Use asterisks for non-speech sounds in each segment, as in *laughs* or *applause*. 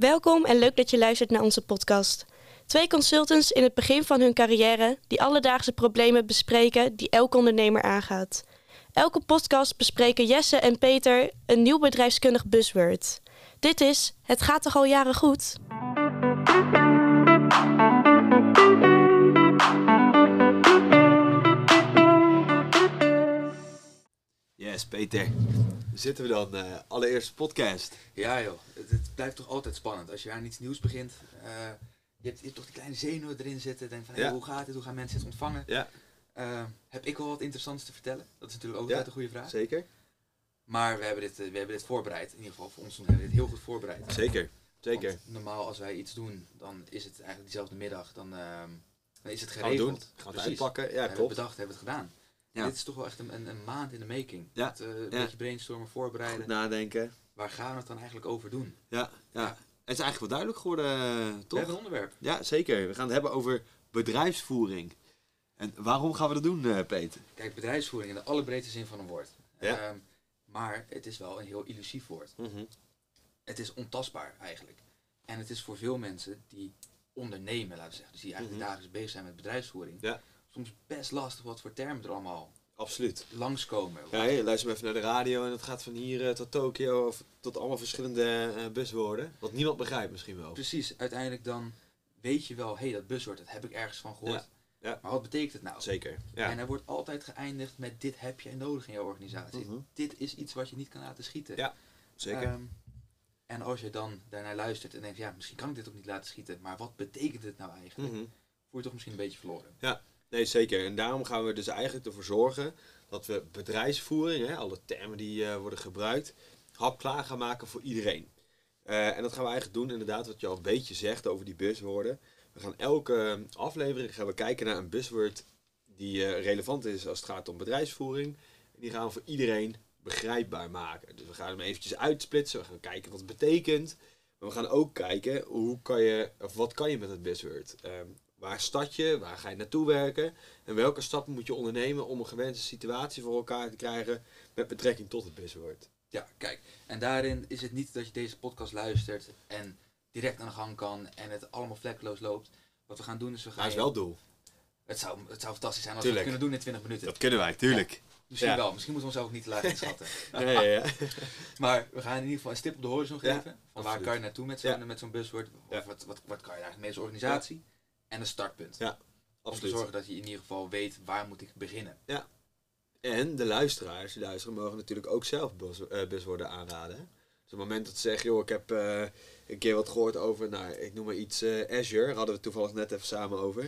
Welkom en leuk dat je luistert naar onze podcast. Twee consultants in het begin van hun carrière die alledaagse problemen bespreken die elke ondernemer aangaat. Elke podcast bespreken Jesse en Peter een nieuw bedrijfskundig buzzword. Dit is Het gaat toch al jaren goed? Yes, Peter. Zitten we dan. eh, allereerste podcast. Ja joh, het, het blijft toch altijd spannend. Als je aan iets nieuws begint, eh, je, hebt, je hebt toch die kleine zenuwen erin zitten. Denk van, hey, hoe gaat het? Hoe gaan mensen het ontvangen? Ja, Eh, heb ik wel wat interessants te vertellen? Dat is natuurlijk ook Ja, altijd een goede vraag. zeker. Maar we hebben, dit, we hebben dit voorbereid. In ieder geval voor ons hebben we dit heel goed voorbereid. Zeker. Zeker. Want normaal als wij iets doen, dan is het eigenlijk diezelfde middag. Dan, ehm, dan is het geregeld. doen. Gaan we het uitpakken. Ja, hebben we het klopt. bedacht, hebben we het gedaan. Ja. Dit is toch wel echt een, een, een maand in de making. Ja, eh, een ja. beetje brainstormen, voorbereiden. Goed nadenken. Waar gaan we het dan eigenlijk over doen? Ja, ja. Ja. Het is eigenlijk wel duidelijk geworden, eh, We toch? hebben een onderwerp. Ja, zeker. We gaan het hebben over bedrijfsvoering. En waarom gaan we dat doen, eh, Peter? Kijk, bedrijfsvoering in de allerbreedste zin van een woord. Ja. Ehm, maar het is wel een heel illusief woord. Het is ontastbaar eigenlijk. En het is voor veel mensen die ondernemen, laten we zeggen, dus die eigenlijk Mhm. dagelijks bezig zijn met bedrijfsvoering, Ja. Soms best lastig wat voor termen er allemaal Absoluut. langskomen. Ja, hey, luister maar even naar de radio en het gaat van hier eh, tot Tokio of tot allemaal verschillende eh, buswoorden. Wat niemand begrijpt misschien wel. Precies, uiteindelijk dan weet je wel, hé, hey, dat buzzword, dat heb ik ergens van gehoord. Ja, ja. Maar wat betekent het nou? Zeker. En Ja. er wordt altijd geëindigd met dit heb jij nodig in jouw organisatie. Mhm. Dit is iets wat je niet kan laten schieten. Ja, Zeker. Ehm, en als je dan daarnaar luistert en denkt, ja, misschien kan ik dit ook niet laten schieten, maar wat betekent het nou eigenlijk? Mhm. Voel je toch misschien een beetje verloren. Nee, zeker. En daarom gaan we dus eigenlijk ervoor zorgen dat we bedrijfsvoering, hè, alle termen die eh, worden gebruikt, hapklaar gaan maken voor iedereen. Eh, en dat gaan we eigenlijk doen, inderdaad, wat je al een beetje zegt over die buzzwoorden. We gaan elke aflevering gaan we kijken naar een buzzword die eh, relevant is als het gaat om bedrijfsvoering. En die gaan we voor iedereen begrijpbaar maken. Dus we gaan hem eventjes uitsplitsen, we gaan kijken wat het betekent. Maar we gaan ook kijken hoe kan je, of wat kan je met het buzzword. Waar start je, waar ga je naartoe werken en welke stappen moet je ondernemen om een gewenste situatie voor elkaar te krijgen met betrekking tot het buzzword. Ja, kijk. En daarin is het niet dat je deze podcast luistert en direct aan de gang kan en het allemaal vlekkeloos loopt. Wat we gaan doen is we gaan... Dat is wel het doel. het, zou, het zou fantastisch zijn als Tuurlijk. we het kunnen doen in 20 minuten. Dat kunnen wij, tuurlijk. Misschien ja. wel. Misschien moeten we onszelf ook niet te laag *laughs* inschatten. Ja, ja, ja. *laughs* maar we gaan in ieder geval een stip op de horizon Ja, geven. van waar kan je naartoe met zo'n Ja. met zo'n buzzword? Of Ja. wat, wat, wat kan je eigenlijk mee als organisatie? En een startpunt. Ja, Om te zorgen dat je in ieder geval weet waar moet ik beginnen. En de luisteraars die luisteren mogen natuurlijk ook zelf eh, buzzwoorden aanraden. hè. Dus op het moment dat ze zeggen, joh, ik heb eh, een keer wat gehoord over, nou, ik noem maar iets, eh, Azure, hadden we toevallig net even samen over.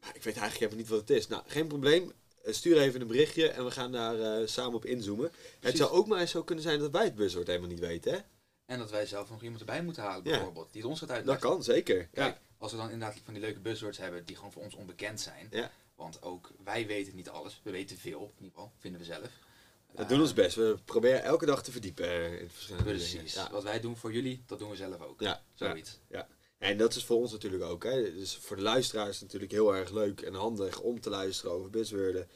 Maar ik weet eigenlijk helemaal niet wat het is. Nou, geen probleem. Stuur even een berichtje en we gaan daar samen op inzoomen. Het zou ook maar eens zo kunnen zijn dat wij het buzzwoord helemaal niet weten, hè? En dat wij zelf nog iemand erbij moeten halen, Ja. bijvoorbeeld. Die het ons gaat Dat uitleggen. kan, zeker. Kijk, Ja. Als we dan inderdaad van die leuke buzzwords hebben die gewoon voor ons onbekend zijn. Ja. Want ook wij weten niet alles. We weten veel, in ieder geval, vinden we zelf. We doen ons best. We proberen elke dag te verdiepen in verschillende dingen. Precies. Ja. Wat wij doen voor jullie, dat doen we zelf ook. Ja, Zoiets. En dat is voor ons natuurlijk ook. Hè. Dus voor de luisteraars natuurlijk heel erg leuk en handig om te luisteren over buzzwords,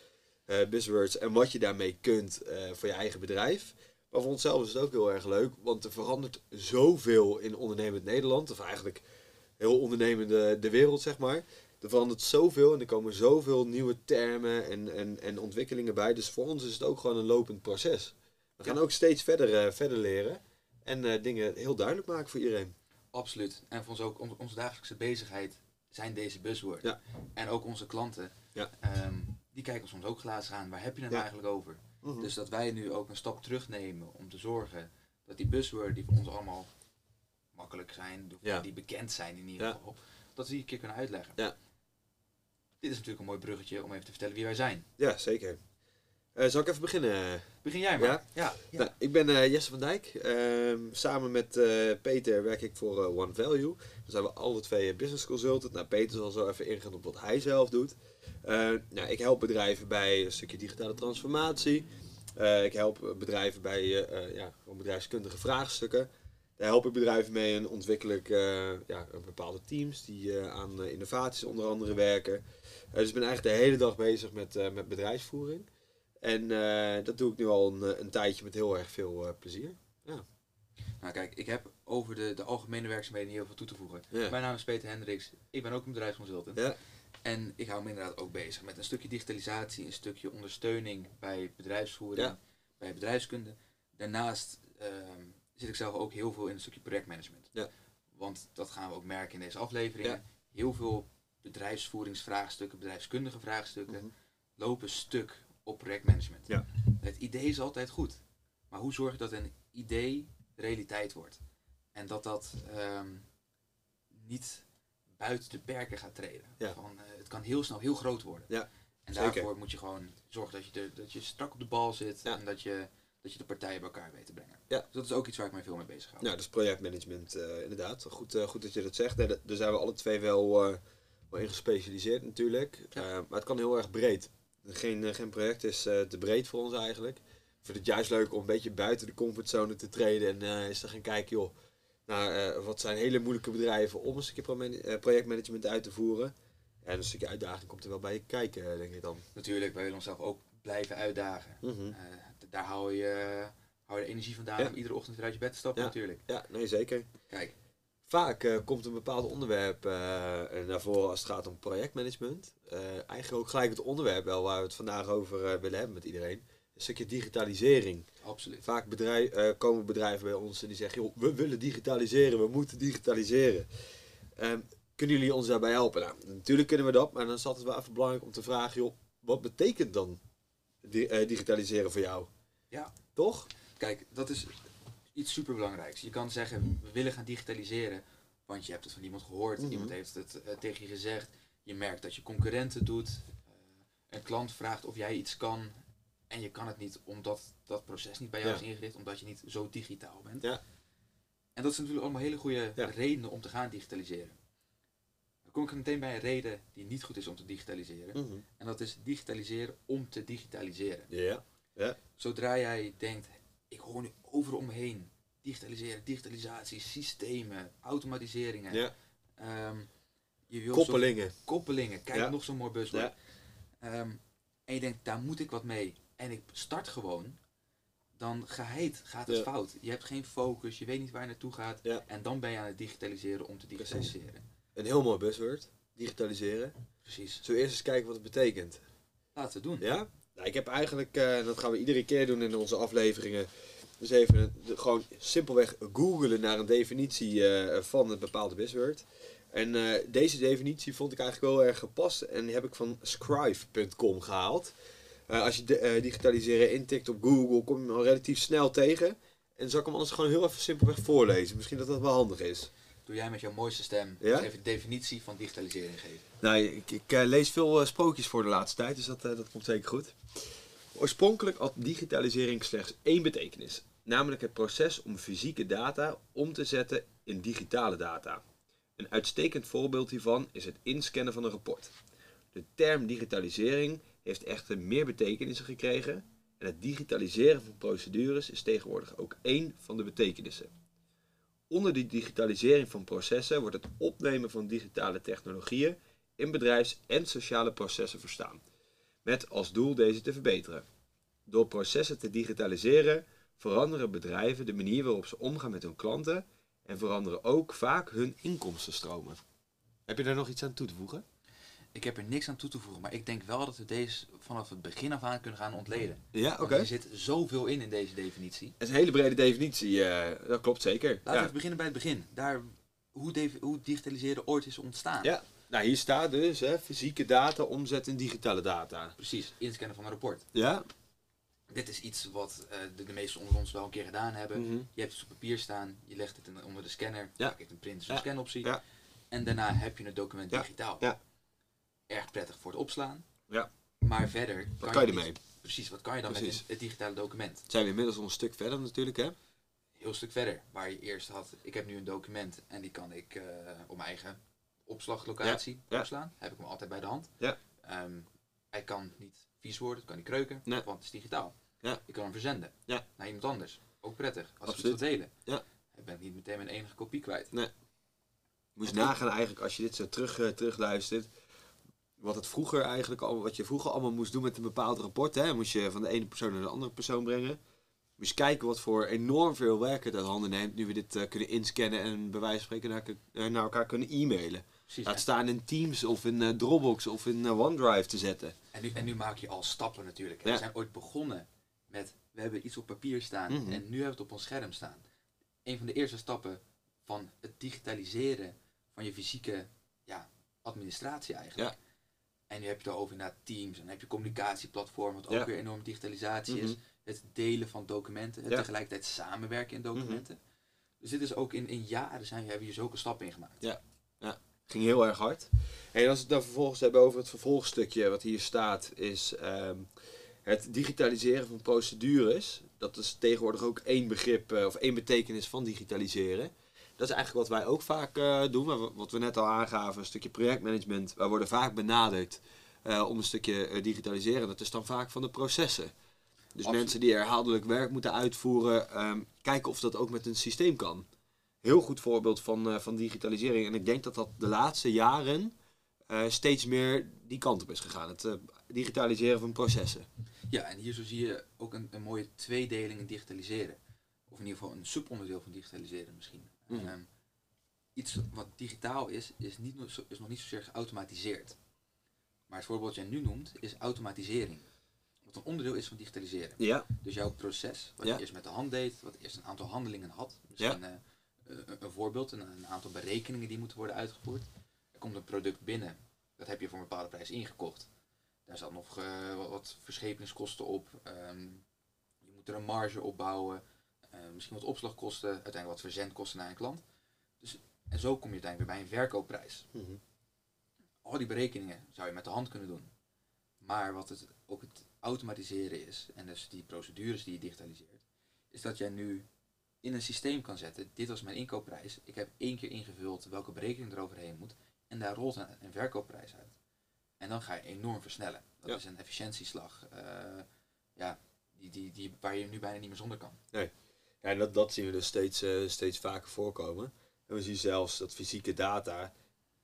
eh, buzzwords en wat je daarmee kunt eh, voor je eigen bedrijf. Maar voor onszelf is het ook heel erg leuk, want er verandert zoveel in ondernemend Nederland, of eigenlijk heel ondernemende de wereld, zeg maar. Er verandert zoveel en er komen zoveel nieuwe termen en, en, en ontwikkelingen bij. Dus voor ons is het ook gewoon een lopend proces. We gaan Ja. ook steeds verder, eh, verder leren en eh, dingen heel duidelijk maken voor iedereen. Absoluut. En voor ons ook, on- onze dagelijkse bezigheid zijn deze buzzwords. Ja. En ook onze klanten, Ja. ehm, die kijken soms ook glazen aan. Waar heb je het eigenlijk over? Mhm. Dus dat wij nu ook een stap terugnemen om te zorgen dat die buzzwords die voor ons allemaal makkelijk zijn, Ja. die bekend zijn in ieder geval, dat we die een keer kunnen uitleggen. Ja. Dit is natuurlijk een mooi bruggetje om even te vertellen wie wij zijn. Ja, zeker. Eh, zal ik even beginnen? Begin jij maar. Ja? Ja. ja. Nou, ik ben eh, Jesse van Dijk. Ehm, samen met eh, Peter werk ik voor One Value. Dan zijn we alle twee business consultant. Nou, Peter zal zo even ingaan op wat hij zelf doet. Nou, ik help bedrijven bij een stukje digitale transformatie. Ik help bedrijven bij ja, bedrijfskundige vraagstukken. Daar help ik bedrijven mee en ontwikkel ik eh, ja, bepaalde teams die eh, aan eh, innovaties onder andere werken. Dus ik ben eigenlijk de hele dag bezig met, met bedrijfsvoering. En dat doe ik nu al een, een tijdje met heel erg veel plezier. Nou kijk, ik heb over de, de algemene werkzaamheden heel veel toe te voegen. Ja. Mijn naam is Peter Hendricks. Ik ben ook een bedrijfsconsultant. Ja. En ik hou me inderdaad ook bezig met een stukje digitalisatie, een stukje ondersteuning bij bedrijfsvoering, Ja. bij bedrijfskunde. Daarnaast ehm, zit ik zelf ook heel veel in een stukje projectmanagement. Ja. Want dat gaan we ook merken in deze afleveringen. Ja. Heel veel bedrijfsvoeringsvraagstukken, bedrijfskundige vraagstukken Mhm. lopen stuk op projectmanagement. Ja. Het idee is altijd goed. Maar hoe zorg je dat een idee realiteit wordt? En dat dat ehm, niet buiten de perken gaat treden. Ja. Van, eh, het kan heel snel heel groot worden. Ja, en zeker. daarvoor moet je gewoon zorgen dat je, dat je strak op de bal zit Ja. en dat je, dat je de partijen bij elkaar weet te brengen. Ja. Dus dat is ook iets waar ik mij veel mee bezig hou. Nou, dus projectmanagement eh, inderdaad. Goed, eh, goed dat je dat zegt. Nee, daar zijn we alle twee wel, eh, wel in gespecialiseerd natuurlijk. Ja. Maar het kan heel erg breed. Geen, geen project is te breed voor ons eigenlijk. Ik vind het juist leuk om een beetje buiten de comfortzone te treden. En eens te gaan kijken, joh, naar wat zijn hele moeilijke bedrijven om een stukje pro- projectmanagement uit te voeren. En een stukje uitdaging komt er wel bij je kijken, denk ik dan. Natuurlijk, wij willen onszelf ook blijven uitdagen. Mhm. Daar hou je, hou je de energie vandaan Ja. om iedere ochtend weer uit je bed te stappen Ja. natuurlijk. Ja, nee, zeker. Kijk, Vaak eh, komt een bepaald onderwerp eh, naar voren als het gaat om projectmanagement. Eh, eigenlijk ook gelijk het onderwerp wel waar we het vandaag over willen hebben met iedereen. Een stukje digitalisering. absoluut. Vaak bedrijf, komen bedrijven bij ons en die zeggen, joh, we willen digitaliseren, we moeten digitaliseren. Ehm, kunnen jullie ons daarbij helpen? Nou, natuurlijk kunnen we dat, maar dan is het altijd wel even belangrijk om te vragen, joh, wat betekent dan di- digitaliseren voor jou? Ja. Toch? Kijk, dat is iets superbelangrijks. Je kan zeggen, we willen gaan digitaliseren, want je hebt het van iemand gehoord, Mhm. iemand heeft het eh, tegen je gezegd. Je merkt dat je concurrenten doet. eh, een klant vraagt of jij iets kan en je kan het niet omdat dat proces niet bij jou Ja. is ingericht, omdat je niet zo digitaal bent. Ja. En dat zijn natuurlijk allemaal hele goede Ja. redenen om te gaan digitaliseren. Dan kom ik meteen bij een reden die niet goed is om te digitaliseren. Mhm. En dat is digitaliseren om te digitaliseren. Ja. Zodra jij denkt, ik hoor nu overal om me heen. Digitaliseren, digitalisatie, systemen, automatiseringen. ja. ehm, je Koppelingen. zo- koppelingen. Kijk, Ja. nog zo'n mooi buzzwoord. Ja. Ehm, en je denkt, daar moet ik wat mee. En ik start gewoon. Dan geheid gaat het Ja. fout. Je hebt geen focus, je weet niet waar je naartoe gaat. Ja. En dan ben je aan het digitaliseren om te digitaliseren. Een heel mooi buzzword. Digitaliseren. Precies. Zullen we eerst eens kijken wat het betekent? Laten we doen. Ja? Nou, ik heb eigenlijk, en dat gaan we iedere keer doen in onze afleveringen, dus even gewoon simpelweg googelen naar een definitie eh, van een bepaalde buzzword. En eh, deze definitie vond ik eigenlijk wel erg gepast en die heb ik van scrive.com gehaald. Eh, als je de- digitaliseren intikt op Google, kom je hem al relatief snel tegen. En zal ik hem anders gewoon heel even simpelweg voorlezen. Misschien dat dat wel handig is. Doe jij met jouw mooiste stem Ja? even de definitie van digitalisering geven. Nou, ik, ik eh, lees veel eh, sprookjes voor de laatste tijd, dus dat, eh, dat komt zeker goed. Oorspronkelijk had digitalisering slechts één betekenis, namelijk het proces om fysieke data om te zetten in digitale data. Een uitstekend voorbeeld hiervan is het inscannen van een rapport. De term digitalisering heeft echter meer betekenissen gekregen en het digitaliseren van procedures is tegenwoordig ook één van de betekenissen. Onder de digitalisering van processen wordt het opnemen van digitale technologieën in bedrijfs- en sociale processen verstaan, met als doel deze te verbeteren. Door processen te digitaliseren veranderen bedrijven de manier waarop ze omgaan met hun klanten en veranderen ook vaak hun inkomstenstromen. Heb je daar nog iets aan toe te voegen? Ik heb er niks aan toe te voegen, maar ik denk wel dat we deze vanaf het begin af aan kunnen gaan ontleden. Ja, oké. Er zit zoveel in in deze definitie. Het is een hele brede definitie, eh, dat klopt zeker. Laten we Ja. even beginnen bij het begin. Daar, hoe, hoe digitaliseren ooit is ontstaan. ja, nou hier staat dus hè, fysieke data omzetten in digitale data. Precies, inscannen van een rapport. Ja, Dit is iets wat eh, de, de meesten onder ons wel een keer gedaan hebben. Mhm. Je hebt het op papier staan, je legt het onder de scanner, Ja. hebt een print, zo'n Ja. scanoptie. Ja. En daarna heb je het document Ja. digitaal. Ja. Erg prettig voor het opslaan. Ja. Maar verder wat kan je ermee? Precies, wat kan je dan Precies. met het digitale document? Zijn we inmiddels al een stuk verder natuurlijk hè? heel stuk verder. Waar je eerst had, ik heb nu een document en die kan ik eh, op mijn eigen opslaglocatie Ja, ja. opslaan. Heb ik hem altijd bij de hand. Ja. Ehm, hij kan niet vies worden, het kan niet kreuken, Nee. want het is digitaal. Ja. Ik kan hem verzenden Ja. naar iemand anders. Ook prettig, als ik Absoluut. het wil delen. Ja. Ik ben niet meteen mijn enige kopie kwijt. Moet je nagaan eigenlijk als je dit zo terug, eh, terugluistert. Wat het vroeger eigenlijk al, wat je vroeger allemaal moest doen met een bepaald rapport. Hè? Moest je van de ene persoon naar de andere persoon brengen. Moet je kijken wat voor enorm veel werk het uit handen neemt nu we dit eh, kunnen inscannen en bij wijze van spreken naar, eh, naar elkaar kunnen e-mailen. Precies. Laat staan in Teams of in eh, Dropbox of in OneDrive te zetten. En nu, en nu maak je al stappen natuurlijk. Ja. We zijn ooit begonnen met, we hebben iets op papier staan Mhm. en nu hebben we het op ons scherm staan. Een van de eerste stappen van het digitaliseren van je fysieke ja, administratie eigenlijk. En nu heb je het over naar Teams en dan heb je communicatieplatformen, wat ook Ja. weer enorm digitalisatie is. Mhm. Het delen van documenten, het Ja. Mhm. tegelijkertijd samenwerken in documenten. Dus dit is ook in, in jaren zijn, hebben hier zulke stappen in gemaakt. Ging heel erg hard. En als we het dan vervolgens hebben over het vervolgstukje wat hier staat, is ehm, het digitaliseren van procedures. Dat is tegenwoordig ook één begrip eh, of één betekenis van digitaliseren. Dat is eigenlijk wat wij ook vaak eh, doen, maar wat we net al aangaven, een stukje projectmanagement. Wij worden vaak benaderd eh, om een stukje eh, digitaliseren. Dat is dan vaak van de processen. Dus Absoluut. mensen die herhaaldelijk werk moeten uitvoeren, ehm, kijken of dat ook met een systeem kan. Heel goed voorbeeld van, van digitalisering. En ik denk dat dat de laatste jaren steeds meer die kant op is gegaan. Het digitaliseren van processen. Ja, en hier zo zie je ook een, een mooie tweedeling in digitaliseren. Of in ieder geval een subonderdeel van digitaliseren misschien. Mhm. Ehm, iets wat digitaal is, is, niet, is nog niet zozeer geautomatiseerd. Maar het voorbeeld dat jij nu noemt, is automatisering. Wat een onderdeel is van digitaliseren. Ja, Dus jouw proces, wat Ja. je eerst met de hand deed, wat eerst een aantal handelingen had. Misschien eh, een, een voorbeeld, een, een aantal berekeningen die moeten worden uitgevoerd. Er komt een product binnen, dat heb je voor een bepaalde prijs ingekocht. Daar zat nog eh, wat, wat verschepingskosten op. ehm, je moet er een marge op bouwen. Eh, misschien wat opslagkosten, uiteindelijk wat verzendkosten naar een klant. Dus, en zo kom je uiteindelijk weer bij een verkoopprijs. Mhm. Al die berekeningen zou je met de hand kunnen doen. Maar wat het ook het automatiseren is, en dus die procedures die je digitaliseert, is dat jij nu in een systeem kan zetten, dit was mijn inkoopprijs, ik heb één keer ingevuld welke berekening er overheen moet, en daar rolt een, een verkoopprijs uit. En dan ga je enorm versnellen. Dat Ja. is een efficiëntieslag, eh, ja, die, die, die, waar je nu bijna niet meer zonder kan. Ja, en dat, dat zien we dus steeds, eh, steeds vaker voorkomen. En we zien zelfs dat fysieke data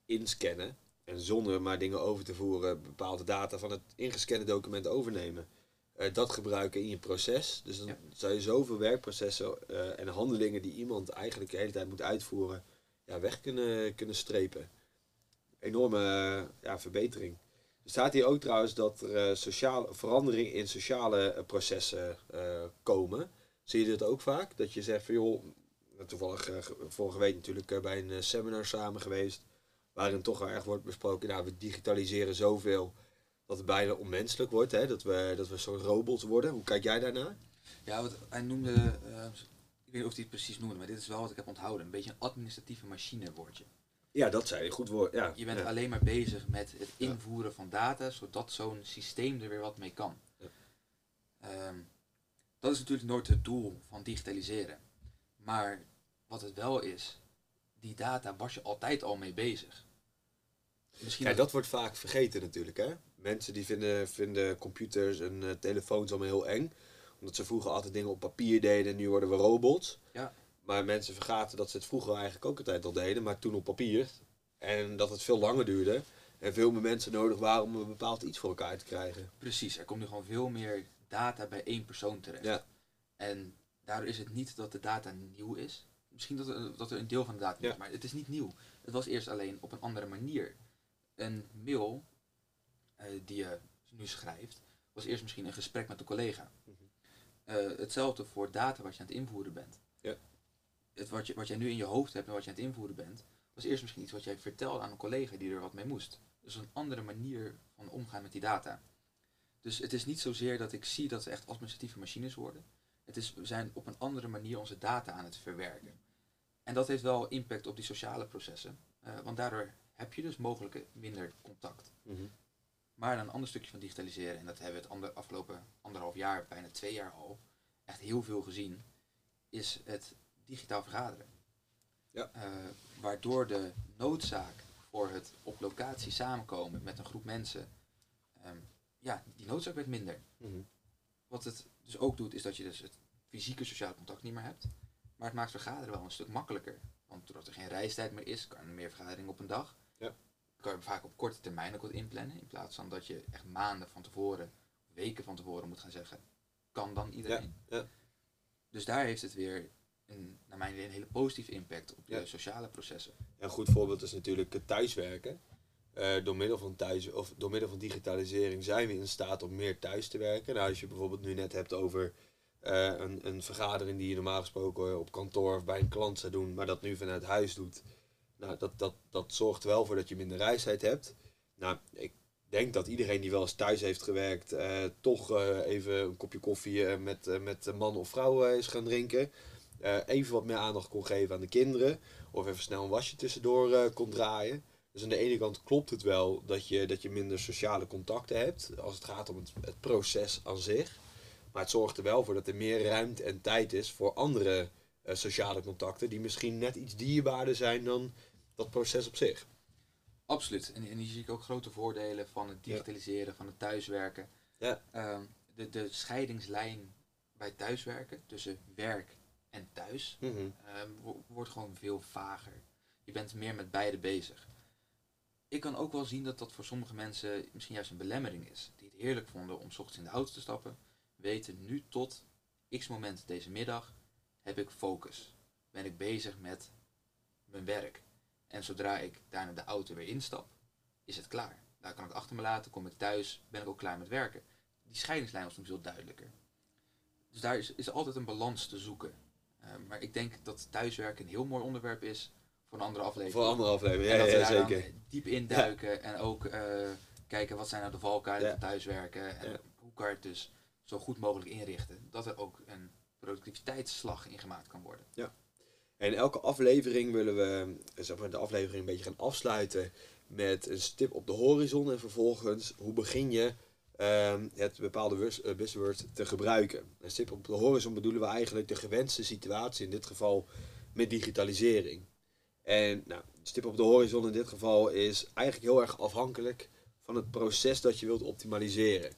inscannen en zonder maar dingen over te voeren bepaalde data van het ingescande document overnemen. Eh, dat gebruiken in je proces. Dus dan Ja. zou je zoveel werkprocessen eh, en handelingen die iemand eigenlijk de hele tijd moet uitvoeren, ja, weg kunnen, kunnen strepen. Enorme ja, verbetering. Er staat hier ook trouwens dat er sociale verandering in sociale processen komen. Zie je dit ook vaak? Dat je zegt van joh, toevallig eh, ge- vorige week natuurlijk eh, bij een eh, seminar samen geweest. Waarin toch wel erg wordt besproken, nou we digitaliseren zoveel dat het bijna onmenselijk wordt. Hè? Dat, we, dat we soort robots worden. Hoe kijk jij daarnaar? Ja, wat hij noemde, ik weet niet of hij het precies noemde, maar dit is wel wat ik heb onthouden, een beetje een administratieve machine woordje. Ja, dat zei je. Goed woord. Ja, Je bent ja. alleen maar bezig met het Ja. invoeren van data, zodat zo'n systeem er weer wat mee kan. Ja. Ehm, dat is natuurlijk nooit het doel van digitaliseren. Maar wat het wel is, die data was je altijd al mee bezig. Misschien Ja, dat wordt vaak vergeten natuurlijk. Hè? Mensen die vinden, vinden computers en eh, telefoons allemaal heel eng. Omdat ze vroeger altijd dingen op papier deden en nu worden we robots. Ja. Maar mensen vergaten dat ze het vroeger eigenlijk ook altijd al deden, maar toen op papier. En dat het veel langer duurde. En veel meer mensen nodig waren om een bepaald iets voor elkaar te krijgen. Precies, er komt nu gewoon veel meer data bij één persoon terecht. Ja. En daardoor is het niet dat de data nieuw is. Misschien dat er, dat er een deel van de data nieuw is, maar het is niet nieuw. Het was eerst alleen op een andere manier. Een mail eh, die je nu schrijft, was eerst misschien een gesprek met een collega. Mhm. Eh, hetzelfde voor data wat je aan het invoeren bent. Ja. Het wat, je, wat jij nu in je hoofd hebt en wat je aan het invoeren bent, was eerst misschien iets wat jij vertelde aan een collega die er wat mee moest. Dus een andere manier van omgaan met die data. Dus het is niet zozeer dat ik zie dat ze echt administratieve machines worden. Het is, we zijn op een andere manier onze data aan het verwerken. En dat heeft wel impact op die sociale processen. eh, want daardoor heb je dus mogelijk minder contact. Maar een ander stukje van digitaliseren, en dat hebben we het ander, afgelopen anderhalf jaar, bijna twee jaar al, echt heel veel gezien, is het digitaal vergaderen. Ja. Eh, waardoor de noodzaak voor het op locatie samenkomen met een groep mensen, ehm, ja, die noodzaak werd minder. Mhm. Wat het dus ook doet, is dat je dus het fysieke sociale contact niet meer hebt. Maar het maakt vergaderen wel een stuk makkelijker. Want doordat er geen reistijd meer is, kan er meer vergaderingen op een dag. Ja. Kan je vaak op korte termijn ook wat inplannen. In plaats van dat je echt maanden van tevoren, weken van tevoren moet gaan zeggen, kan dan iedereen. ja. Dus daar heeft het weer, een, naar mijn idee, een hele positieve impact op je sociale processen. Een goed voorbeeld is natuurlijk het thuiswerken. Eh, door, middel van thuis, of door middel van digitalisering zijn we in staat om meer thuis te werken. Nou, als je bijvoorbeeld nu net hebt over eh, een, een vergadering die je normaal gesproken op kantoor of bij een klant zou doen, maar dat nu vanuit huis doet. Nou, dat, dat, dat zorgt wel voor dat je minder reistijd hebt. Nou, ik denk dat iedereen die wel eens thuis heeft gewerkt, eh, toch even een kopje koffie met, met man of vrouw is gaan drinken. Even wat meer aandacht kon geven aan de kinderen. Of even snel een wasje tussendoor kon draaien. Dus aan de ene kant klopt het wel dat je, dat je minder sociale contacten hebt. Als het gaat om het, het proces aan zich. Maar het zorgt er wel voor dat er meer ruimte en tijd is voor andere eh, sociale contacten. Die misschien net iets dierbaarder zijn dan dat proces op zich. Absoluut. En, en hier zie ik ook grote voordelen van het digitaliseren, van het thuiswerken. Ja. Ehm, de, de scheidingslijn bij thuiswerken tussen werk en thuis Mhm. ehm, wo- wordt gewoon veel vager. Je bent meer met beide bezig. Ik kan ook wel zien dat dat voor sommige mensen misschien juist een belemmering is. Die het heerlijk vonden om 's ochtends in de auto te stappen. Weten nu tot x moment deze middag heb ik focus. Ben ik bezig met mijn werk. En zodra ik daarna de auto weer instap, is het klaar. Daar kan ik achter me laten, kom ik thuis, ben ik ook klaar met werken. Die scheidingslijn was toen veel duidelijker. Dus daar is, is altijd een balans te zoeken. Eh, maar ik denk dat thuiswerken een heel mooi onderwerp is voor een andere aflevering. Voor andere afleveringen, En ja, dat we ja, daar dan zeker. diep induiken en ook eh, kijken wat zijn nou de valkuilen Ja. van thuiswerken. En Ja. hoe kan je het dus zo goed mogelijk inrichten. Dat er ook een productiviteitsslag in gemaakt kan worden. En elke aflevering willen we eh, zeg maar, de aflevering een beetje gaan afsluiten met een stip op de horizon. En vervolgens, hoe begin je ehm, het bepaalde eh, buzzword te gebruiken? Een stip op de horizon bedoelen we eigenlijk de gewenste situatie, in dit geval met digitalisering. En nou, de stip op de horizon in dit geval is eigenlijk heel erg afhankelijk van het proces dat je wilt optimaliseren.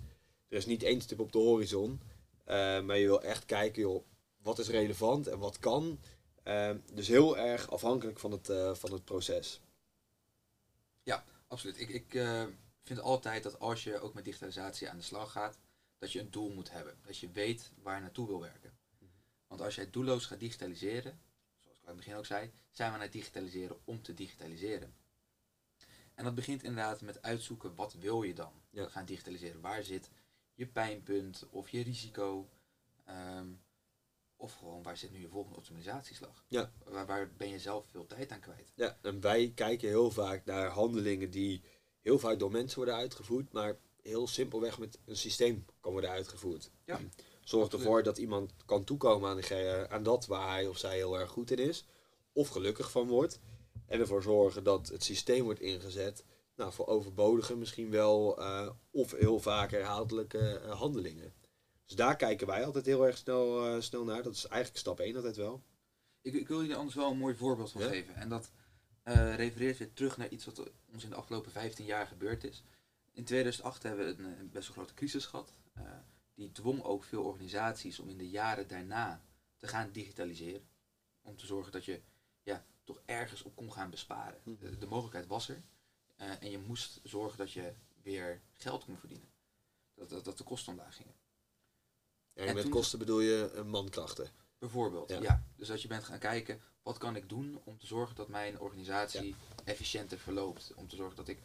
Er is niet één stip op de horizon, eh, maar je wil echt kijken, joh, wat is relevant en wat kan. Ehm, dus heel erg afhankelijk van het, eh, van het proces. Absoluut. Ik, ik eh, vind altijd dat als je ook met digitalisatie aan de slag gaat, dat je een doel moet hebben. Dat je weet waar je naartoe wil werken. Want als jij doelloos gaat digitaliseren, zoals ik aan het begin ook zei, zijn we aan het digitaliseren om te digitaliseren. En dat begint inderdaad met uitzoeken wat wil je dan Ja. gaan digitaliseren. Waar zit je pijnpunt of je risico? ehm, of gewoon waar zit nu je volgende optimalisatieslag? Ja. Waar, waar ben je zelf veel tijd aan kwijt? Ja, en wij kijken heel vaak naar handelingen die heel vaak door mensen worden uitgevoerd, maar heel simpelweg met een systeem kan worden uitgevoerd. Ja, Zorg ervoor dat iemand kan toekomen aan, degene- aan dat waar hij of zij heel erg goed in is, of gelukkig van wordt. En ervoor zorgen dat het systeem wordt ingezet nou, voor overbodige misschien wel, eh, of heel vaak herhaaldelijke eh, handelingen. Dus daar kijken wij altijd heel erg snel, eh, snel naar. Dat is eigenlijk stap 1 altijd wel. Ik, ik wil jullie anders wel een mooi voorbeeld van Ja? geven. En dat refereert weer terug naar iets wat ons in de afgelopen 15 jaar gebeurd is. In 2008 hebben we een, een best wel grote crisis gehad. Eh, die dwong ook veel organisaties om in de jaren daarna te gaan digitaliseren. Om te zorgen dat je toch ergens op kon gaan besparen. Mhm. De, de mogelijkheid was er. Eh, en je moest zorgen dat je weer geld kon verdienen. Dat, dat, dat de kosten omlaag gingen. En, En met toen- kosten bedoel je eh, mankrachten. Bijvoorbeeld, Ja. ja. Dus dat je bent gaan kijken, wat kan ik doen om te zorgen dat mijn organisatie efficiënter verloopt. Om te zorgen dat ik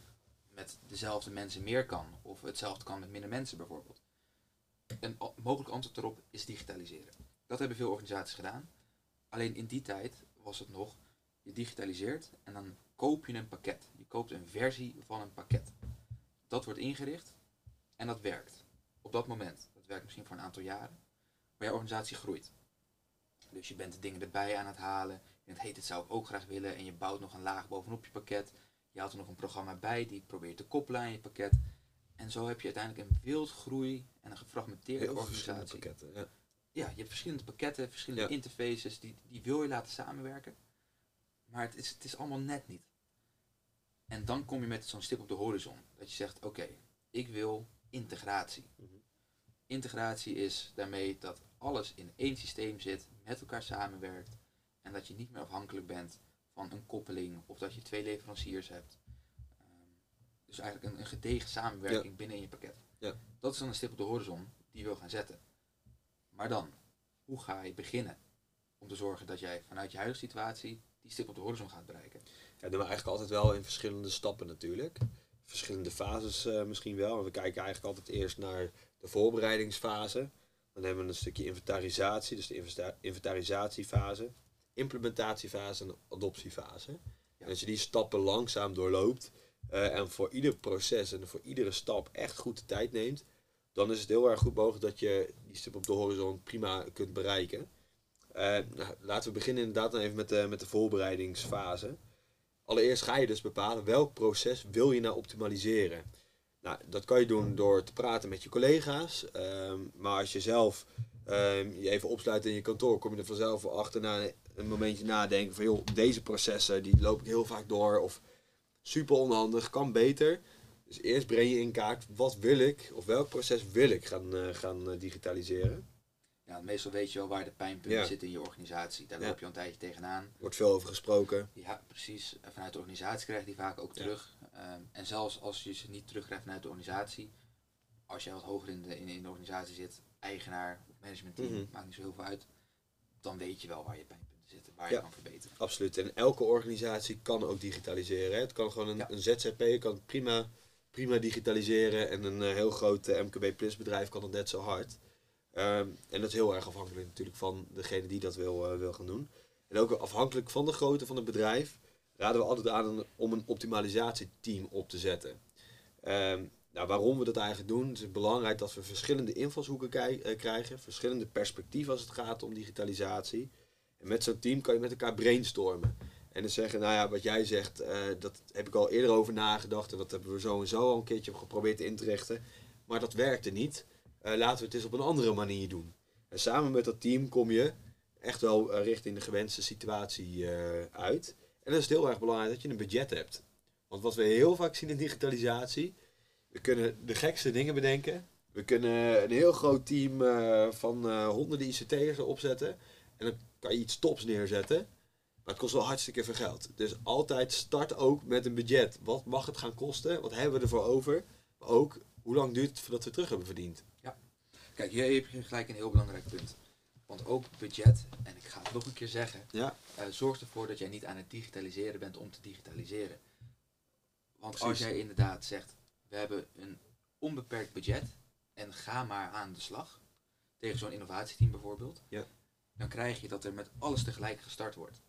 met dezelfde mensen meer kan. Of hetzelfde kan met minder mensen bijvoorbeeld. Een mogelijk antwoord erop is digitaliseren. Dat hebben veel organisaties gedaan. Alleen in die tijd was het nog, je digitaliseert en dan koop je een pakket. Je koopt een versie van een pakket. Dat wordt ingericht en dat werkt. Op dat moment. Dat werkt misschien voor een aantal jaren. Maar je organisatie groeit. Dus je bent de dingen erbij aan het halen. Je denkt, hey, dit zou ik ook graag willen. En je bouwt nog een laag bovenop je pakket. Je haalt er nog een programma bij die probeert te koppelen aan je pakket. En zo heb je uiteindelijk een wildgroei en een gefragmenteerde Heel organisatie. pakketten. Ja. Ja, je hebt verschillende pakketten, verschillende Ja. interfaces. Die, die wil je laten samenwerken. Maar het is, het is allemaal net niet. En dan kom je met zo'n stip op de horizon. Dat je zegt, oké, ik wil integratie. Mhm. Integratie is daarmee dat alles in één systeem zit, met elkaar samenwerkt. En dat je niet meer afhankelijk bent van een koppeling of dat je twee leveranciers hebt. Ehm, dus eigenlijk een, een gedegen samenwerking binnen in je pakket. Ja. Dat is dan een stip op de horizon die je wil gaan zetten. Maar dan, hoe ga je beginnen om te zorgen dat jij vanuit je huidige situatie die stip op de horizon gaat bereiken? Ja, doen we eigenlijk altijd wel in verschillende stappen natuurlijk. Verschillende fases eh, misschien wel. We kijken eigenlijk altijd eerst naar de voorbereidingsfase. Dan hebben we een stukje inventarisatie, dus de inventarisatiefase, implementatiefase en adoptiefase. En als je die stappen langzaam doorloopt eh, en voor ieder proces en voor iedere stap echt goed de tijd neemt, dan is het heel erg goed mogelijk dat je die stip op de horizon prima kunt bereiken. Nou, laten we beginnen inderdaad dan even met de, met de voorbereidingsfase. Allereerst ga je dus bepalen welk proces wil je nou optimaliseren. Nou, dat kan je doen door te praten met je collega's. ehm, maar als je zelf ehm, je even opsluit in je kantoor, kom je er vanzelf achter na een momentje nadenken van joh, deze processen die loop ik heel vaak door. Of super onhandig, kan beter. Dus eerst breng je in kaart wat wil ik of welk proces wil ik gaan, eh, gaan eh, digitaliseren. Ja, meestal weet je wel waar de pijnpunten Ja. zitten in je organisatie. Daar Ja. loop je al een tijdje tegenaan. Wordt veel over gesproken. Ja, precies. En Vanuit de organisatie krijg je die vaak ook terug. Ehm, en zelfs als je ze niet terugkrijgt vanuit de organisatie, als jij wat hoger in de, in, in de organisatie zit, eigenaar managementteam, Mhm. maakt niet zo heel veel uit, dan weet je wel waar je pijnpunten zitten, waar je kan verbeteren. Absoluut. En elke organisatie kan ook digitaliseren. Hè. Het kan gewoon een, een ZZP kan prima, prima digitaliseren. En een eh, heel groot eh, MKB Plus bedrijf kan het net zo hard. Ehm, en dat is heel erg afhankelijk natuurlijk van degene die dat wil, eh, wil gaan doen. En ook afhankelijk van de grootte van het bedrijf raden we altijd aan om een optimalisatieteam op te zetten. Ehm, nou, waarom we dat eigenlijk doen, het is belangrijk dat we verschillende invalshoeken eh, krijgen, verschillende perspectieven als het gaat om digitalisatie. En met zo'n team kan je met elkaar brainstormen. En dan zeggen, nou ja, wat jij zegt, eh, dat heb ik al eerder over nagedacht. En dat hebben we zo en zo al een keertje geprobeerd in te richten. Maar dat werkte niet. Eh, laten we het eens op een andere manier doen. En samen met dat team kom je echt wel eh, richting de gewenste situatie eh, uit. En dan is heel erg belangrijk dat je een budget hebt. Want wat we heel vaak zien in digitalisatie, we kunnen de gekste dingen bedenken. We kunnen een heel groot team van honderden ICT'ers erop zetten. En dan kan je iets tops neerzetten. Maar het kost wel hartstikke veel geld. Dus altijd start ook met een budget. Wat mag het gaan kosten? Wat hebben we ervoor over? Maar ook, hoe lang duurt het voordat we terug hebben verdiend? Kijk, hier heb je gelijk een heel belangrijk punt. Want ook budget, en ik ga het nog een keer zeggen, Ja, eh, zorgt ervoor dat jij niet aan het digitaliseren bent om te digitaliseren. Want als jij inderdaad zegt, we hebben een onbeperkt budget en ga maar aan de slag, tegen zo'n innovatieteam bijvoorbeeld, Ja. dan krijg je dat er met alles tegelijk gestart wordt.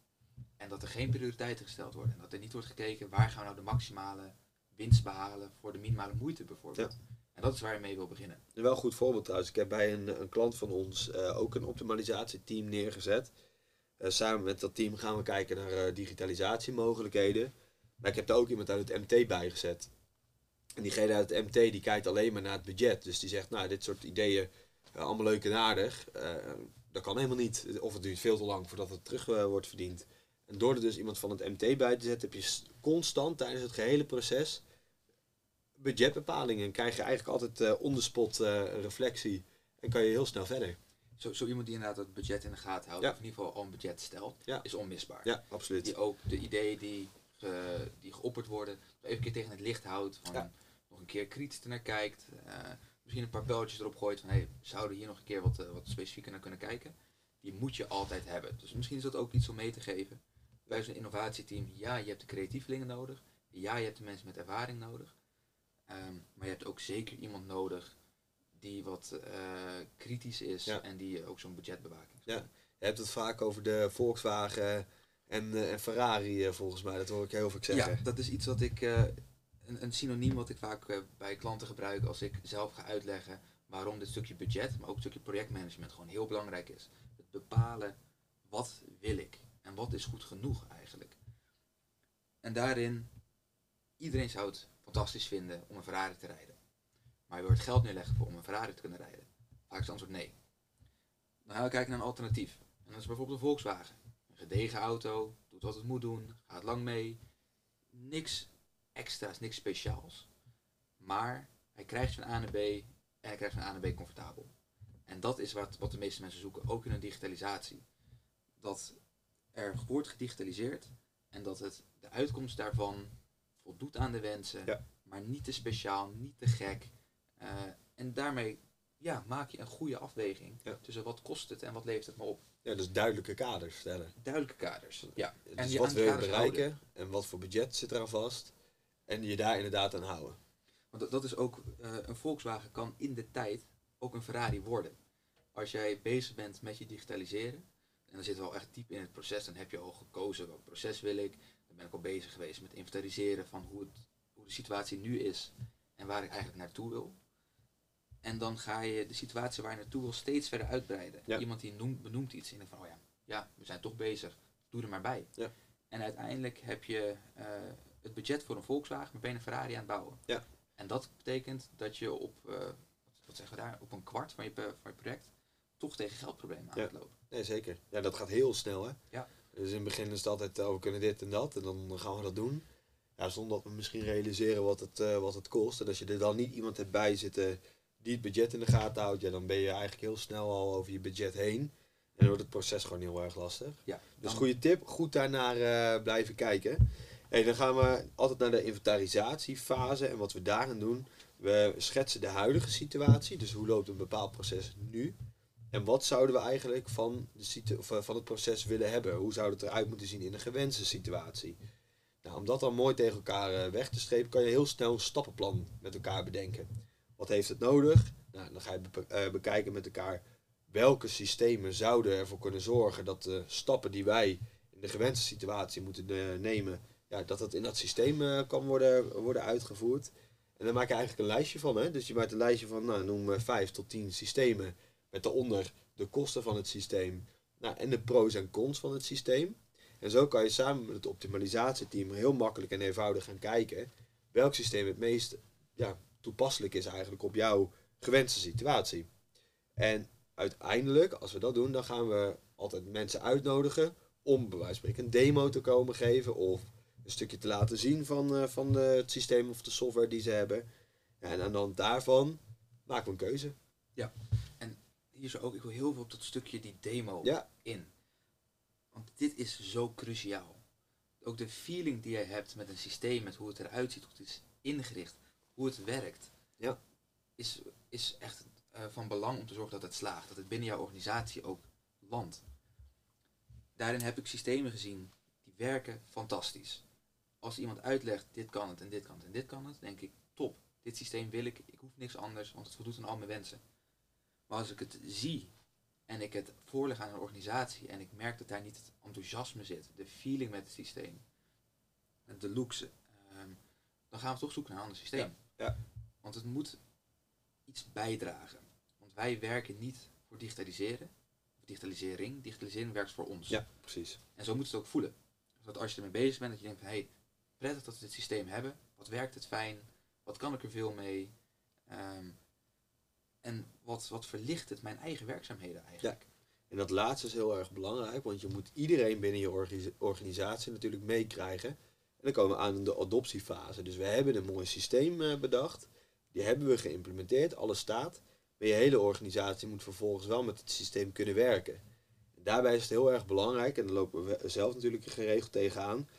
En dat er geen prioriteiten gesteld worden. En dat er niet wordt gekeken waar gaan we nou de maximale winst behalen voor de minimale moeite bijvoorbeeld. En dat is waar je mee wil beginnen. Een wel goed voorbeeld trouwens. Ik heb bij een, een klant van ons eh, ook een optimalisatieteam neergezet. Eh, samen met dat team gaan we kijken naar eh, digitalisatiemogelijkheden. Maar ik heb daar ook iemand uit het MT bij gezet. En diegene uit het MT die kijkt alleen maar naar het budget. Dus die zegt, nou dit soort ideeën, allemaal leuk en aardig. dat kan helemaal niet. Of het duurt veel te lang voordat het terug wordt verdiend. En door er dus iemand van het MT bij te zetten, heb je constant tijdens het gehele proces budgetbepalingen. En krijg je eigenlijk altijd eh on the spot eh, reflectie. En kan je heel snel verder. Zo, zo iemand die inderdaad het budget in de gaten houdt, Ja. of in ieder geval al een budget stelt, Ja. is onmisbaar. Ja, absoluut. Die ook de ideeën die, die geopperd worden, even een keer tegen het licht houdt, van Ja. nog een keer kritisch naar kijkt, eh, misschien een paar belletjes erop gooit van hey, zouden we hier nog een keer wat, wat specifieker naar kunnen kijken. Die moet je altijd hebben. Dus misschien is dat ook iets om mee te geven. Bij zo'n innovatieteam, ja, je hebt de creatievelingen nodig. Ja, je hebt de mensen met ervaring nodig. Ehm, maar je hebt ook zeker iemand nodig die wat eh, kritisch is Ja. en die ook zo'n budgetbewaking. Ja. Je hebt het vaak over de Volkswagen en, eh, en Ferrari eh, volgens mij. Dat hoor ik heel vaak zeggen. Ja, dat is iets wat ik, een, een synoniem wat ik vaak bij klanten gebruik als ik zelf ga uitleggen waarom dit stukje budget, maar ook het stukje projectmanagement gewoon heel belangrijk is. Het bepalen wat wil ik en wat is goed genoeg eigenlijk. En daarin, iedereen zou het fantastisch vinden om een Ferrari te rijden. Maar je wil het geld neerleggen voor om een Ferrari te kunnen rijden. Vaak is het antwoord nee. Dan gaan we kijken naar een alternatief. En dat is bijvoorbeeld een Volkswagen. Een gedegen auto, doet wat het moet doen, gaat lang mee. Niks extra's, niks speciaals. Maar hij krijgt van A naar B en hij krijgt van A naar B comfortabel. En dat is wat, wat de meeste mensen zoeken, ook in een digitalisatie. Dat er wordt gedigitaliseerd en dat het, de uitkomst daarvan voldoet aan de wensen, Ja. maar niet te speciaal, niet te gek. Eh, en daarmee ja, maak je een goede afweging Ja. tussen wat kost het en wat levert het me op. Ja, dus duidelijke kaders stellen. Duidelijke kaders. Ja. Dus je wat wil je bereiken houden. en wat voor budget zit eraan vast. En je daar inderdaad aan houden. Want dat, dat is ook, eh, een Volkswagen kan in de tijd ook een Ferrari worden. Als jij bezig bent met je digitaliseren, en dan zitten we al echt diep in het proces, dan heb je al gekozen welk proces wil ik. Ben ik al bezig geweest met inventariseren van hoe, het, hoe de situatie nu is en waar ik eigenlijk naartoe wil. En dan ga je de situatie waar je naartoe wil steeds verder uitbreiden. Ja. Iemand die noemt, benoemt iets en denkt van, oh ja, ja, we zijn toch bezig, doe er maar bij. Ja. En uiteindelijk heb je eh, het budget voor een Volkswagen, maar ben je een Ferrari aan het bouwen. Ja. En dat betekent dat je op, eh, wat, zeggen we daar, op een kwart van je, van je project toch tegen geldproblemen aan gaat lopen. Nee, zeker. Ja, dat gaat heel snel, hè? Ja. Dus in het begin is het altijd, oh, we kunnen dit en dat. En dan gaan we dat doen. Ja, zonder dat we misschien realiseren wat het, eh, wat het kost. En als je er dan niet iemand hebt bij zitten die het budget in de gaten houdt, ja, dan ben je eigenlijk heel snel al over je budget heen. En dan wordt het proces gewoon heel erg lastig. Ja, Dus goede tip, goed daarnaar eh, blijven kijken. En dan gaan we altijd naar de inventarisatiefase en wat we daarin doen. We schetsen de huidige situatie, dus hoe loopt een bepaald proces nu. En wat zouden we eigenlijk van, de of, eh, van het proces willen hebben? Hoe zou het eruit moeten zien in een gewenste situatie? Nou, om dat dan mooi tegen elkaar eh, weg te strepen, kan je heel snel een stappenplan met elkaar bedenken. Wat heeft het nodig? Nou, dan ga je eh, bekijken met elkaar welke systemen zouden ervoor kunnen zorgen dat de stappen die wij in de gewenste situatie moeten nemen, ja, dat dat in dat systeem kan worden, worden uitgevoerd. En dan maak je eigenlijk een lijstje van. Hè? Dus je maakt een lijstje van, nou, noem vijf tot tien systemen. Met daaronder de kosten van het systeem. Nou, en de pro's en cons van het systeem. En zo kan je samen met het optimalisatieteam heel makkelijk en eenvoudig gaan kijken welk systeem het meest ja, toepasselijk is eigenlijk op jouw gewenste situatie. En uiteindelijk, als we dat doen, dan gaan we altijd mensen uitnodigen om bij wijze van een demo te komen geven of een stukje te laten zien van, eh, van de, het systeem of de software die ze hebben. Ja, en aan de hand daarvan maken we een keuze. Hier zo ook, ik wil heel veel op dat stukje die demo Ja. in. Want dit is zo cruciaal. Ook de feeling die jij hebt met een systeem, met hoe het eruit ziet, hoe het is ingericht, hoe het werkt, Ja. is, is echt eh, van belang om te zorgen dat het slaagt. Dat het binnen jouw organisatie ook landt. Daarin heb ik systemen gezien die werken fantastisch. Als iemand uitlegt, dit kan het en dit kan het en dit kan het, denk ik, top. Dit systeem wil ik, ik hoef niks anders, want het voldoet aan al mijn wensen. Maar als ik het zie en ik het voorleg aan een organisatie en ik merk dat daar niet het enthousiasme zit, de feeling met het systeem, de looks, ehm, dan gaan we toch zoeken naar een ander systeem. Ja, ja. Want het moet iets bijdragen. Want wij werken niet voor digitaliseren, of digitalisering. Digitalisering werkt voor ons. Ja, precies. En zo moet het ook voelen. Dat als je ermee bezig bent, dat je denkt van hé, hey, prettig dat we dit systeem hebben. Wat werkt het fijn? Wat kan ik er veel mee? Ehm, en wat, wat verlicht het mijn eigen werkzaamheden eigenlijk? En dat laatste is heel erg belangrijk, want je moet iedereen binnen je organisa- organisatie natuurlijk meekrijgen. En dan komen we aan de adoptiefase. Dus we hebben een mooi systeem eh, bedacht. Die hebben we geïmplementeerd, alles staat. Maar je hele organisatie moet vervolgens wel met het systeem kunnen werken. En daarbij is het heel erg belangrijk, en daar lopen we zelf natuurlijk geregeld tegenaan,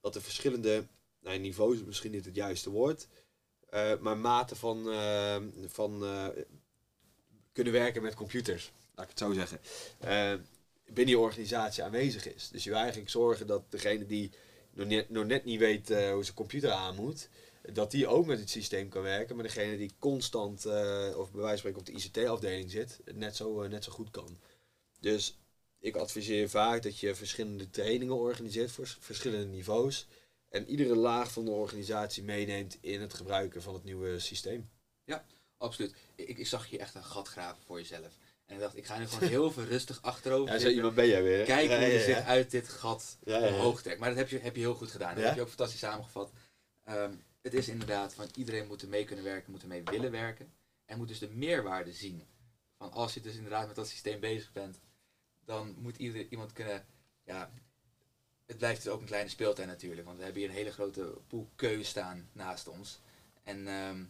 dat er verschillende nou, niveaus is misschien niet het juiste woord, eh, maar maten van, eh, van kunnen werken met computers, laat ik het zo zeggen, eh, binnen je organisatie aanwezig is. Dus je wil eigenlijk zorgen dat degene die nog net, niet weet eh, hoe zijn computer aan moet, dat die ook met het systeem kan werken, maar degene die constant, eh, of bij wijze van spreken op de ICT-afdeling zit, het net zo, net zo goed kan. Dus ik adviseer vaak dat je verschillende trainingen organiseert voor verschillende niveaus. En iedere laag van de organisatie meeneemt in het gebruiken van het nieuwe systeem. Absoluut. Ik, ik zag je echt een gat graven voor jezelf. En ik dacht, ik ga nu gewoon *laughs* heel veel rustig achterover Ja, zo zitten. iemand ben jij weer. Ja, hoe je ja, zich uit dit gat Ja, ja, ja. omhoog trekt. Maar dat heb je, heb je heel goed gedaan. Dat heb je ook fantastisch samengevat. Ehm, het is inderdaad van iedereen moet er mee kunnen werken, moet er mee willen werken. En moet dus de meerwaarde zien. Van als je dus inderdaad met dat systeem bezig bent, dan moet ieder, iemand kunnen. Ja, het blijft dus ook een kleine speeltuin natuurlijk. Want we hebben hier een hele grote pool keus staan naast ons. En ehm,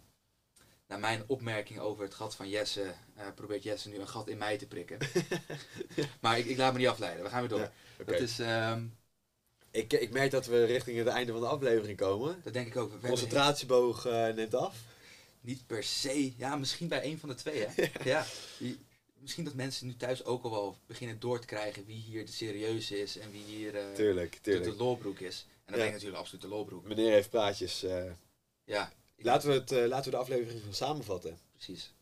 naar mijn opmerking over het gat van Jesse, eh, probeert Jesse nu een gat in mij te prikken. *laughs* maar ik, ik laat me niet afleiden, we gaan weer door. Ja, Oké. Dat is, ehm, ik, ik merk dat we richting het einde van de aflevering komen. dat denk ik ook. Concentratieboog eh, neemt af. niet per se. Ja, misschien bij een van de twee, hè? *laughs* ja. Misschien dat mensen nu thuis ook al wel beginnen door te krijgen wie hier de serieuze is en wie hier eh, Tuurlijk, de, tuurlijk. de lolbroek is. En Ja. ben ik natuurlijk absoluut de lolbroek. Meneer heeft praatjes. Ja, laten, we het, eh, laten we de aflevering gaan samenvatten. precies.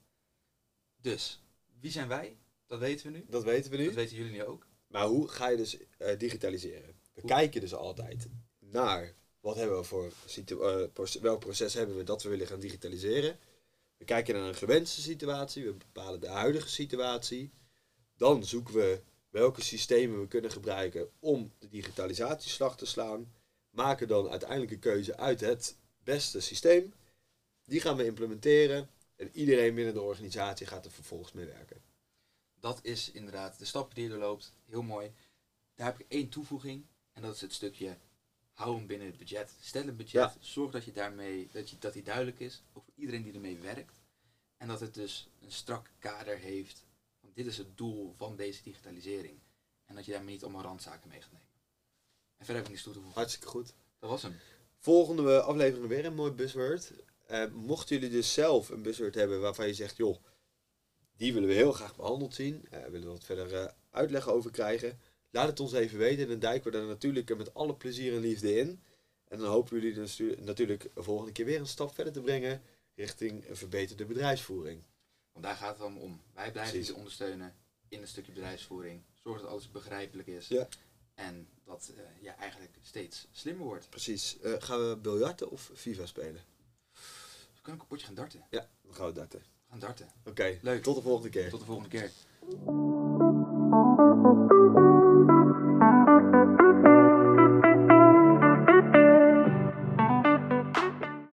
Dus, wie zijn wij? Dat weten we nu. Dat weten we nu. Dat weten jullie nu ook. Maar hoe ga je dus eh, digitaliseren? We Hoe? kijken dus altijd naar wat hebben we voor eh, welk proces hebben we dat we willen gaan digitaliseren. We kijken naar een gewenste situatie, we bepalen de huidige situatie. Dan zoeken we welke systemen we kunnen gebruiken om de digitalisatieslag te slaan. Maken dan uiteindelijk een keuze uit het beste systeem. Die gaan we implementeren en iedereen binnen de organisatie gaat er vervolgens mee werken. Dat is inderdaad de stappen die je doorloopt. Heel mooi. Daar heb ik één toevoeging. En dat is het stukje hou hem binnen het budget. Stel een budget. Ja. Zorg dat je daarmee dat, je, dat die duidelijk is. Ook voor iedereen die ermee werkt. En dat het dus een strak kader heeft. Van dit is het doel van deze digitalisering. En dat je daarmee niet allemaal randzaken mee gaat nemen. En verder heb ik niets toe te voegen. Hartstikke goed. Dat was hem. Volgende aflevering weer een mooi buzzword. Eh, mochten jullie dus zelf een buzzword hebben waarvan je zegt, joh, die willen we heel graag behandeld zien. eh willen we wat verder eh, uitleg over krijgen. Laat het ons even weten. En dan duiken we er natuurlijk met alle plezier en liefde in. En dan hopen we jullie dus natuurlijk de volgende keer weer een stap verder te brengen richting een verbeterde bedrijfsvoering. Want daar gaat het om. Wij blijven Precies. je ondersteunen in een stukje bedrijfsvoering. Zorg dat alles begrijpelijk is. Ja. En dat je eigenlijk steeds slimmer wordt. Precies. Gaan we biljarten of FIFA spelen? We kunnen ook een potje gaan darten. Ja, dan gaan we darten. We gaan darten. Oké, Leuk. tot de volgende keer. Tot de volgende keer.